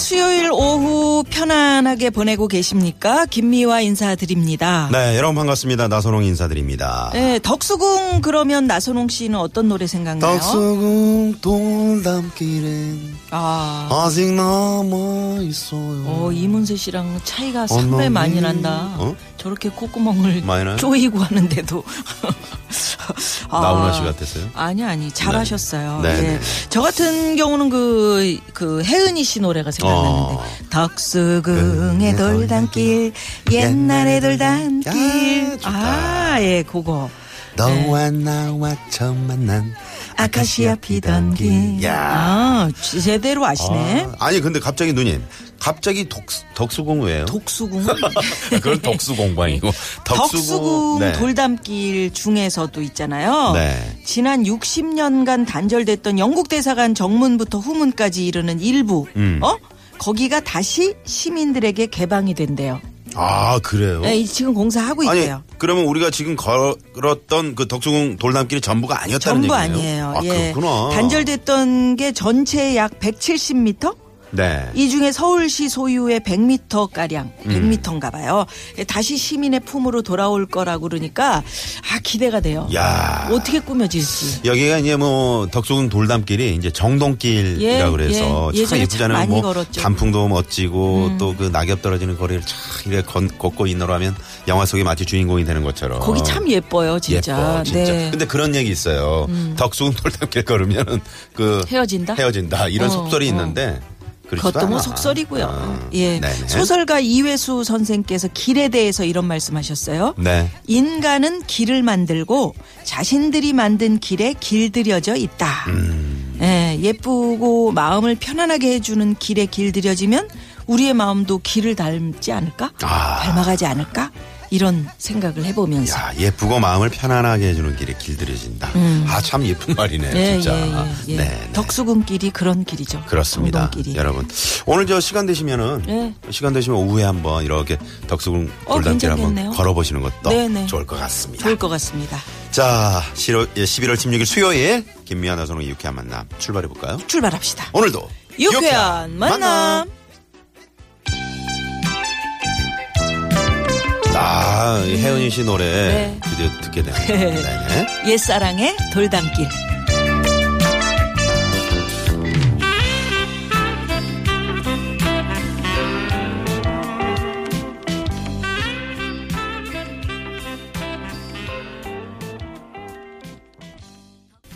수요일 오후 편안하게 보내고 계십니까? 김미화 인사드립니다. 네 여러분 반갑습니다 나선홍 인사드립니다 네, 덕수궁 그러면 나선홍 씨는 어떤 노래 생각나요? 덕수궁 돌담길엔 아, 아직 남아 있어요 어, 이문세 씨랑 차이가 상당히. 많이 난다. 어? 저렇게 콧구멍을? 조이고 하는데도. 아, 나훈아 씨 같았어요? 아니, 아니, 잘하셨어요. 네. 네, 예. 네. 저 같은 경우는 그, 그, 혜은이 씨 노래가 생각나는데. 어. 덕수궁의 돌담길, 옛날의 돌담길. 야, 좋다. 아, 예, 그거. 너와 나와 처음 만난 아카시아 피던 길. 야. 아, 제대로 아시네. 아, 아니 근데 갑자기 누님 갑자기 독, 덕수궁 왜요? 독수궁. 그건 덕수공방이고 덕수궁 네. 돌담길 중에서도 있잖아요. 네. 지난 60년간 단절됐던 영국 대사관 정문부터 후문까지 이르는 일부, 음. 어? 거기가 다시 시민들에게 개방이 된대요. 아 그래요? 네, 지금 공사하고 아니 있대요. 그러면 우리가 지금 걸었던 그 덕수궁 돌담길이 전부가 아니었다는 전부 얘기예요? 아니에요. 아, 예. 그렇구나. 단절됐던 게 전체 약 170m? 네. 이 중에 서울시 소유의 100m 가량, 음. 100m인가 봐요. 다시 시민의 품으로 돌아올 거라고 그러니까 아 기대가 돼요. 야. 어떻게 꾸며질지. 여기가 이제 뭐 덕수궁 돌담길이 이제 정동길이라 예, 고 그래서 예. 참 예쁘잖아요. 뭐 걸었죠. 음. 단풍도 멋지고 또그 낙엽 떨어지는 거리를 참 이렇게 건, 걷고 있노라면 영화 속에 마치 주인공이 되는 것처럼. 거기 참 예뻐요, 진짜. 예뻐, 진짜. 네. 음. 근데 그런 얘기 있어요. 덕수궁 돌담길 걸으면은 그 헤어진다? 헤어진다 이런 어, 속설이 어. 있는데 그것도 뭐. 속설이고요. 어, 예. 네네. 소설가 이회수 선생께서 길에 대해서 이런 말씀하셨어요. 네. 인간은 길을 만들고 자신들이 만든 길에 길들여져 있다. 음. 예, 예쁘고 마음을 편안하게 해주는 길에 길들여지면 우리의 마음도 길을 닮지 않을까? 아. 닮아가지 않을까? 이런 생각을 해보면서. 야 예쁘고 마음을 편안하게 해주는 길에 길들여진다. 아참 예쁜 말이네 음. 예, 진짜. 예, 예, 예. 네, 네. 덕수궁 길이 그런 길이죠. 그렇습니다. 정동길이. 여러분. 오늘 저 시간 되시면은 네. 시간 되시면 오후에 한번 이렇게 덕수궁 어, 돌담길 한번. 걸어보시는 것도 네네. 좋을 것 같습니다. 좋을 것 같습니다. 자, 11월, 11월 16일 수요일 김미아 나 선홍의 유쾌한 만남 출발해 볼까요? 출발합시다. 오늘도 유쾌한 만남. 아, 이 혜은이 씨 노래 네. 드디어 듣게 되네요. 네네. 옛사랑의 돌담길.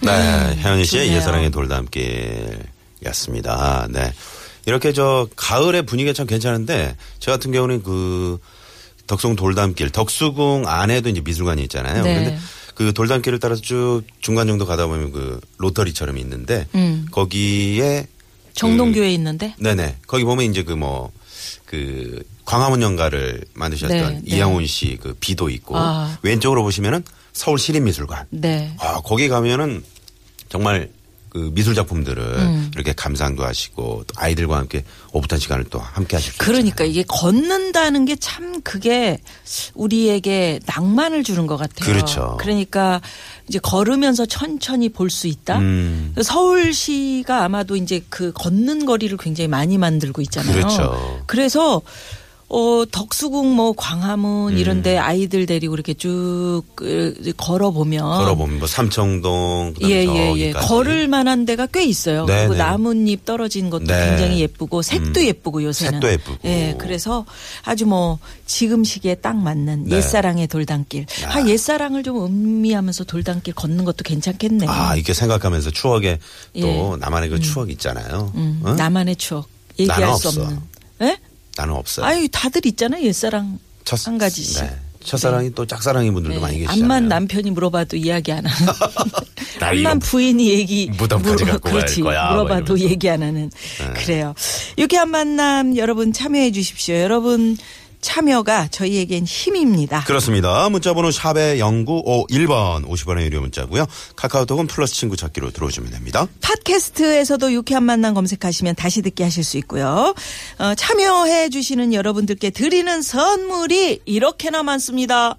네, 혜은이 씨의 좋네요. 예사랑의 돌담길이었습니다. 네. 이렇게 저 가을의 분위기가 참 괜찮은데 저 같은 경우는 그 덕수궁 돌담길, 덕수궁 안에도 이제 미술관이 있잖아요. 네. 그런데 그 돌담길을 따라서 쭉 중간 정도 가다 보면 그 로터리처럼 있는데 음. 거기에 정동교에 있는데. 네네. 거기 보면 이제 그 뭐, 그 광화문 연가를 만드셨던 네, 네. 이양훈 씨그 비도 있고 아. 왼쪽으로 보시면은 서울 시립미술관. 네. 아, 거기 가면은 정말 그 미술 작품들을 음. 이렇게 감상도 하시고 또 아이들과 함께 오붓한 시간을 또 함께 하실 수 그러니까 있잖아요. 이게 걷는다는 게 참 그게 우리에게 낭만을 주는 것 같아요. 그렇죠. 그러니까 이제 걸으면서 천천히 볼 수 있다. 음. 서울시가 아마도 이제 그 걷는 거리를 굉장히 많이 만들고 있잖아요. 그렇죠. 그래서 어 덕수궁 뭐 광화문 음. 이런데 아이들 데리고 이렇게 쭉 그, 걸어 보면 걸어 보면 뭐 삼청동 그다음에 예, 예, 예. 걸을 만한 데가 꽤 있어요. 네, 그리고 네. 나뭇잎 떨어진 것도 네. 굉장히 예쁘고 색도 음. 예쁘고 요새는. 색도 예쁘고. 예, 그래서 아주 뭐 지금 시기에 딱 맞는 네. 옛사랑의 돌담길. 아, 옛사랑을 좀 음미하면서 돌담길 걷는 것도 괜찮겠네. 아, 이렇게 생각하면서 추억에 또 예. 나만의 그 추억 있잖아요. 음, 어? 나만의 추억. 얘기할 수 없어. 없는. 예? 나는 없어요. 아유, 다들 있잖아요. 옛사랑 첫- 한 가지씩. 네. 첫사랑이 또 짝사랑인 분들도 많이 계시잖아요. 네. 암만 남편이 물어봐도 이야기 안 하는. 나 암만 부인이 얘기 무덤까지 갖고 갈 그렇지 거야, 물어봐도 막 이러면서. 얘기 안 하는. 네. 그래요. 유쾌한 만남 여러분 참여해 주십시오. 여러분 참여가 저희에겐 힘입니다. 그렇습니다. 문자번호 샵의 0951번 50원의 유료 문자고요. 카카오톡은 플러스 친구 찾기로 들어오시면 됩니다. 팟캐스트에서도 유쾌한 만남 검색하시면 다시 듣게 하실 수 있고요. 어, 참여해 주시는 여러분들께 드리는 선물이 이렇게나 많습니다.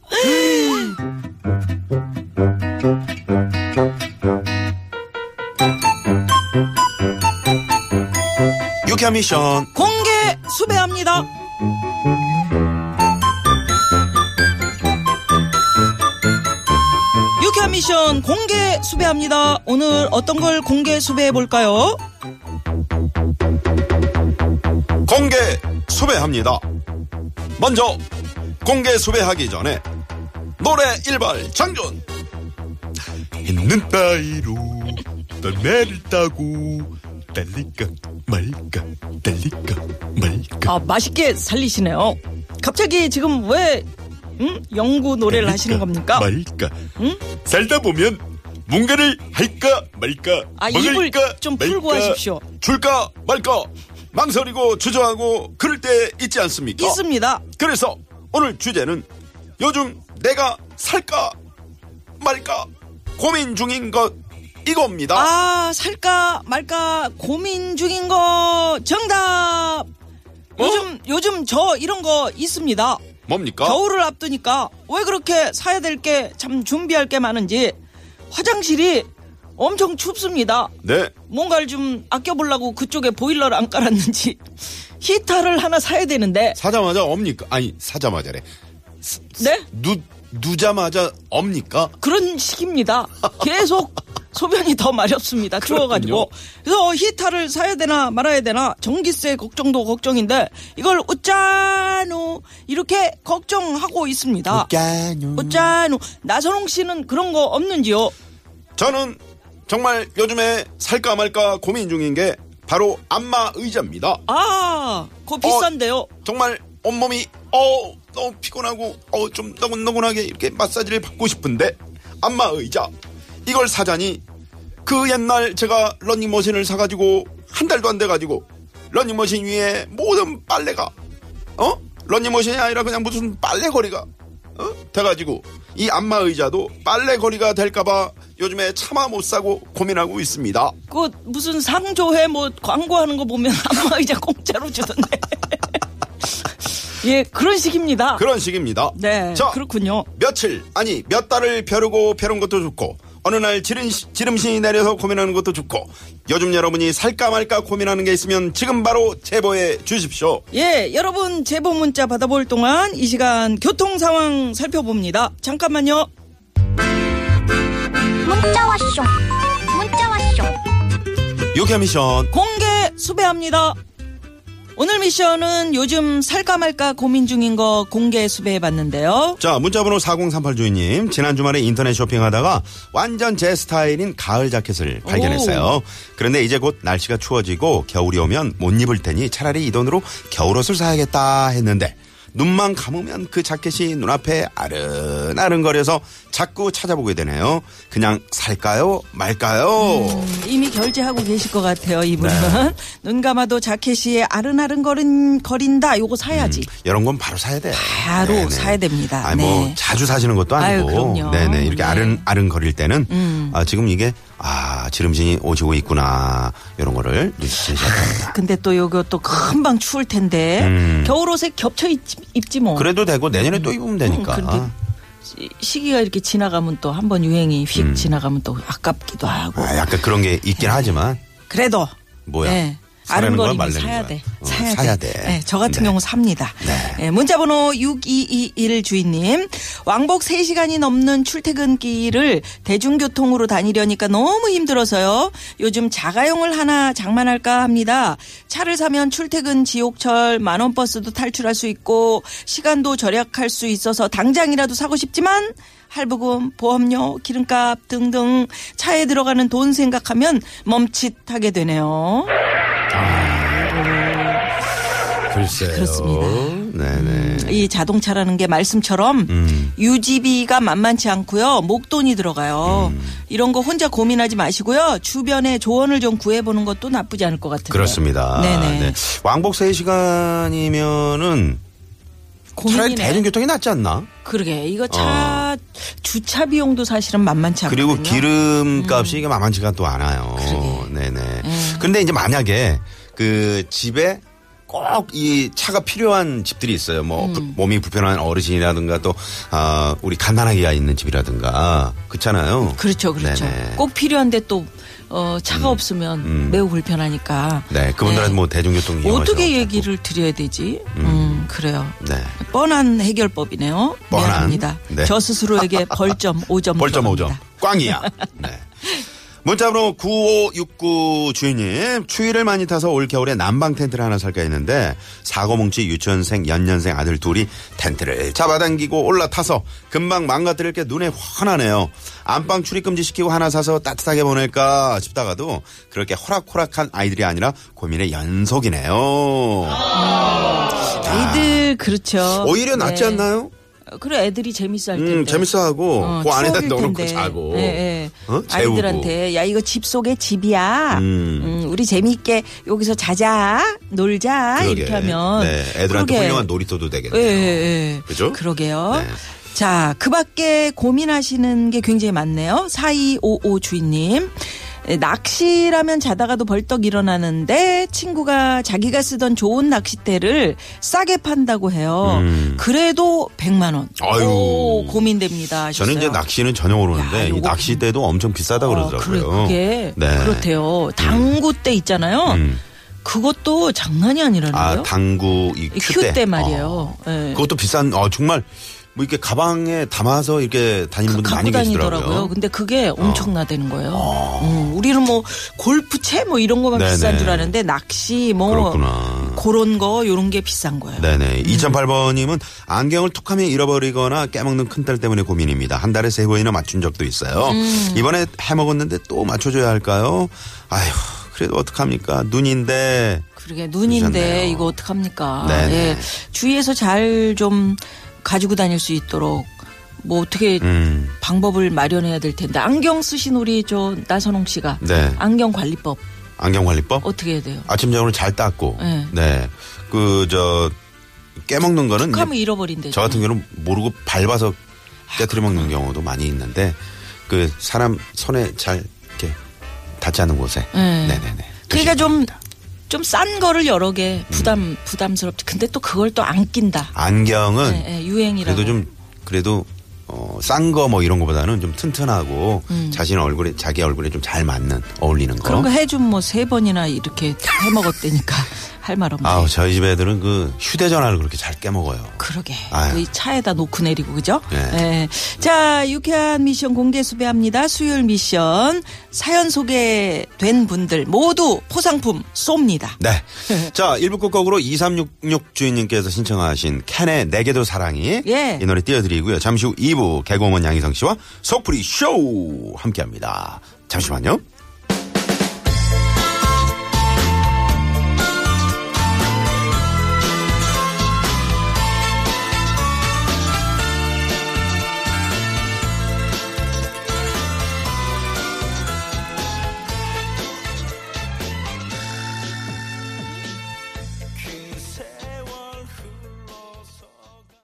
유쾌한 미션 공개 수배합니다. 미션 공개 수배합니다. 오늘 어떤 걸 공개 수배해 볼까요? 공개 수배합니다. 먼저 공개 수배하기 전에 노래 일발 장전. 있는 따위로 떠내를 따고 달릴까 말까 달릴까 말까. 아, 맛있게 살리시네요. 갑자기 지금 왜 음? 영구 노래를 하시는 겁니까? 말까. 살다 보면 뭔가를 할까 말까. 아, 입을 먹을까 좀 풀고 말까, 하십시오. 줄까 말까. 망설이고 주저하고 그럴 때 있지 않습니까? 있습니다. 그래서 오늘 주제는 요즘 내가 살까 말까 고민 중인 것 이겁니다. 아, 살까 말까 고민 중인 거 정답. 요즘 요즘 저 이런 거 있습니다. 뭡니까? 겨울을 앞두니까 왜 그렇게 사야 될 게 참 준비할 게 많은지 화장실이 엄청 춥습니다. 네. 뭔가를 좀 아껴보려고 그쪽에 보일러를 안 깔았는지 히터를 하나 사야 되는데 사자마자 옵니까? 아니 사자마자래. 네 누 누자마자 옵니까? 그런 식입니다. 계속 소변이 더 마렵습니다. 추워가지고. 그래서 히터를 사야 되나 말아야 되나 전기세 걱정도 걱정인데 이걸 웃자노 이렇게 걱정하고 있습니다. 웃자노 나선홍 씨는 그런 거 없는지요? 저는 정말 요즘에 살까 말까 고민 중인 게 바로 안마 의자입니다. 아, 그거 비싼데요. 정말 온몸이 어 너무 피곤하고 어좀 너근너근하게 이렇게 마사지를 받고 싶은데 안마 의자 이걸 사자니 그 옛날 제가 런닝머신을 사가지고 한 달도 안 돼가지고 런닝머신 위에 모든 빨래가 어 런닝머신이 아니라 그냥 무슨 빨래거리가 어 돼가지고 이 안마 의자도 빨래거리가 될까봐 요즘에 차마 못 사고 고민하고 있습니다. 그 무슨 상조회 뭐 광고하는 거 보면 안마 의자 공짜로 주던데. 예, 그런 식입니다. 그런 식입니다. 네, 자, 그렇군요. 며칠 아니 몇 달을 벼르고 벼른 것도 좋고 어느 날 지른, 지름신이 내려서 고민하는 것도 좋고 요즘 여러분이 살까 말까 고민하는 게 있으면 지금 바로 제보해 주십시오. 예, 여러분 제보 문자 받아볼 동안 이 시간 교통 상황 살펴봅니다. 잠깐만요. 문자 왔쇼 문자 왔쇼 유쾌 미션 공개 수배합니다. 오늘 미션은 요즘 살까 말까 고민 중인 거 공개 수배해 봤는데요. 자 문자번호 4038 주인님 지난 주말에 인터넷 쇼핑하다가 완전 제 스타일인 가을 자켓을 발견했어요. 그런데 이제 곧 날씨가 추워지고 겨울이 오면 못 입을 테니 차라리 이 돈으로 겨울옷을 사야겠다 했는데 눈만 감으면 그 자켓이 눈앞에 아른아른거려서 자꾸 찾아보게 되네요. 그냥 살까요 말까요? 음, 이미 결제하고 계실 것 같아요, 이분은. 네. 눈 감아도 자켓이 아른아른 거린, 거린다. 요거 사야지. 이런 건 바로 사야 돼. 바로 사야 됩니다. 아니 뭐 네. 자주 사시는 것도 아니고. 아유. 네네 이렇게 네. 음. 아른 아른 거릴 때는 아 지금 이게 아 지름신이 오지고 있구나 이런 거를 눈치채셔야 됩니다. 근데 또 요거 또 금방 추울 텐데 음. 겨울 옷에 겹쳐 입지, 입지 뭐. 그래도 되고 내년에 또 입으면 되니까. 음, 시- 시기가 이렇게 지나가면 또 한 번 유행이 휙 지나가면 또 아깝기도 하고. 아, 약간 그런 게 있긴 하지만 그래도 뭐야? 네. 말라는 사야 거야? 돼. 어, 사야, 사야 돼. 돼. 네, 저 같은 네. 경우 삽니다. 네. 네, 문자번호 6221 주인님. 왕복 3시간이 넘는 출퇴근길을 대중교통으로 다니려니까 너무 힘들어서요. 요즘 자가용을 하나 장만할까 합니다. 차를 사면 출퇴근 지옥철 만원 버스도 탈출할 수 있고 시간도 절약할 수 있어서 당장이라도 사고 싶지만 할부금, 보험료, 기름값 등등 차에 들어가는 돈 생각하면 멈칫하게 되네요. 글쎄요. 그렇습니다. 네네. 이 자동차라는 게 말씀처럼 음. 유지비가 만만치 않고요. 목돈이 들어가요. 음. 이런 거 혼자 고민하지 마시고요. 주변에 조언을 좀 구해보는 것도 나쁘지 않을 것 같은데. 그렇습니다. 네네. 네. 왕복 3시간이면은 차라리. 대중교통이 낫지 않나? 그러게 이거 차 주차 비용도 사실은 만만치. 어. 그리고 기름값이 이게 만만치가 또 않아요. 그러게. 네네. 음. 근데 이제 만약에 그 집에 꼭 이 차가 필요한 집들이 있어요. 뭐 부- 음. 몸이 불편한 어르신이라든가 또 아, 우리 갓난아기가 있는 집이라든가 그렇잖아요. 그렇죠, 그렇죠. 네네. 음. 꼭 필요한데 또 어, 차가 없으면 매우 불편하니까. 네, 그분들한테 네. 뭐 대중교통 이용하셔 어떻게 얘기를 드려야 되지? 음, 그래요. 네. 뻔한 해결법이네요. 뻔한. 미안합니다. 네. 저 스스로에게 벌점 5점. 벌점 5점. 꽝이야. 네. 문자번호 9569 주인님, 추위를 많이 타서 올 겨울에 난방 텐트를 하나 살까 했는데, 사고뭉치 유치원생, 연년생 아들 둘이 텐트를 잡아당기고 올라타서 금방 망가뜨릴 게 눈에 환하네요. 안방 출입금지 시키고 하나 사서 따뜻하게 보낼까 싶다가도 그렇게 호락호락한 아이들이 아니라 고민의 연속이네요. 아이들 그렇죠. 오히려 낫지 네. 않나요? 그래 애들이 재밌어 할 텐데. 음, 재밌어 하고, 어, 그 안에다 넣어놓고 텐데. 자고. 예, 예. 어? 아이들한테 야 이거 집 속에 집이야. 음. 음, 우리 재미있게 여기서 자자, 놀자 그러게. 이렇게 하면. 네, 애들한테 그러게. 훌륭한 놀이터도 되겠네요. 예. 그죠? 그러게요. 네. 자, 그 밖에 고민하시는 게 굉장히 많네요. 4255 주인님. 에, 낚시라면 자다가도 벌떡 일어나는데 친구가 자기가 쓰던 좋은 낚싯대를 싸게 판다고 해요. 음. 그래도 100만 원. 아유. 오, 고민됩니다. 저는 이제 하셨어요. 낚시는 전혀 모르는데 야, 낚시대도 엄청 비싸다 어, 그러더라고요. 그래, 그게 네. 그렇대요. 당구대 있잖아요. 음. 그것도 장난이 아니라는데요. 아 당구 이이 큐대, 큐대 말이에요. 어. 예. 그것도 비싼. 어 정말 뭐 이렇게 가방에 담아서 이렇게 다니는 분들 갖고 많이 다니더라고요. 계시더라고요. 근데 그게 엄청나다는 거예요. 음, 우리는 뭐 골프채 뭐 이런 거만 네네. 비싼 줄 아는데 낚시 뭐 그렇구나. 그런 거 요런 게 비싼 거예요. 네네. 2008번님은 안경을 툭하면 잃어버리거나 깨먹는 큰딸 때문에 고민입니다. 한 달에 세 번이나 맞춘 적도 있어요. 음. 이번에 해먹었는데 또 맞춰줘야 할까요? 아휴, 그래도 어떡합니까? 눈인데. 그러게 눈인데 그러셨네요. 이거 어떡합니까? 네네. 예. 주위에서 잘좀 가지고 다닐 수 있도록 뭐 어떻게 음. 방법을 마련해야 될 텐데 안경 쓰신 우리 저 나선홍 씨가 네. 안경 관리법 안경 관리법? 어떻게 해야 돼요? 아침 저녁으로 잘 닦고. 네. 네. 그, 저, 깨먹는 거는. 하면 잃어버린대. 저 같은 경우는 모르고 밟아서 깨뜨려 먹는 경우도 많이 있는데, 그 사람 손에 잘 이렇게 닿지 않는 곳에. 네. 네네네. 그러니까 조심히 좀 됩니다. 좀 싼 거를 여러 개 부담 음. 부담스럽지. 근데 또 그걸 또 안 낀다. 안경은 예, 예, 유행이라고. 그래도 좀, 그래도, 어, 싼 거 뭐 이런 거보다는 좀 튼튼하고 자신 얼굴에, 자기 얼굴에 좀 잘 맞는, 어울리는 거. 음. 그런 거 해준 뭐 세 번이나 이렇게 해 먹었다니까 할 말 없네. 아우, 저희 집 애들은 그 휴대전화를 그렇게 잘 깨먹어요. 그러게. 그 차에다 놓고 내리고 그죠? 네. 예. 자, 유쾌한 미션 공개 수배합니다. 수요일 미션 사연 소개된 분들 모두 포상품 쏩니다. 네. 자, 1부 끝곡으로 2366 주인님께서 신청하신 캔의 내게도 사랑이 예. 이 노래 띄워드리고요. 잠시 후 2부 개공원 양희성 씨와 속풀이 쇼 함께 합니다. 잠시만요.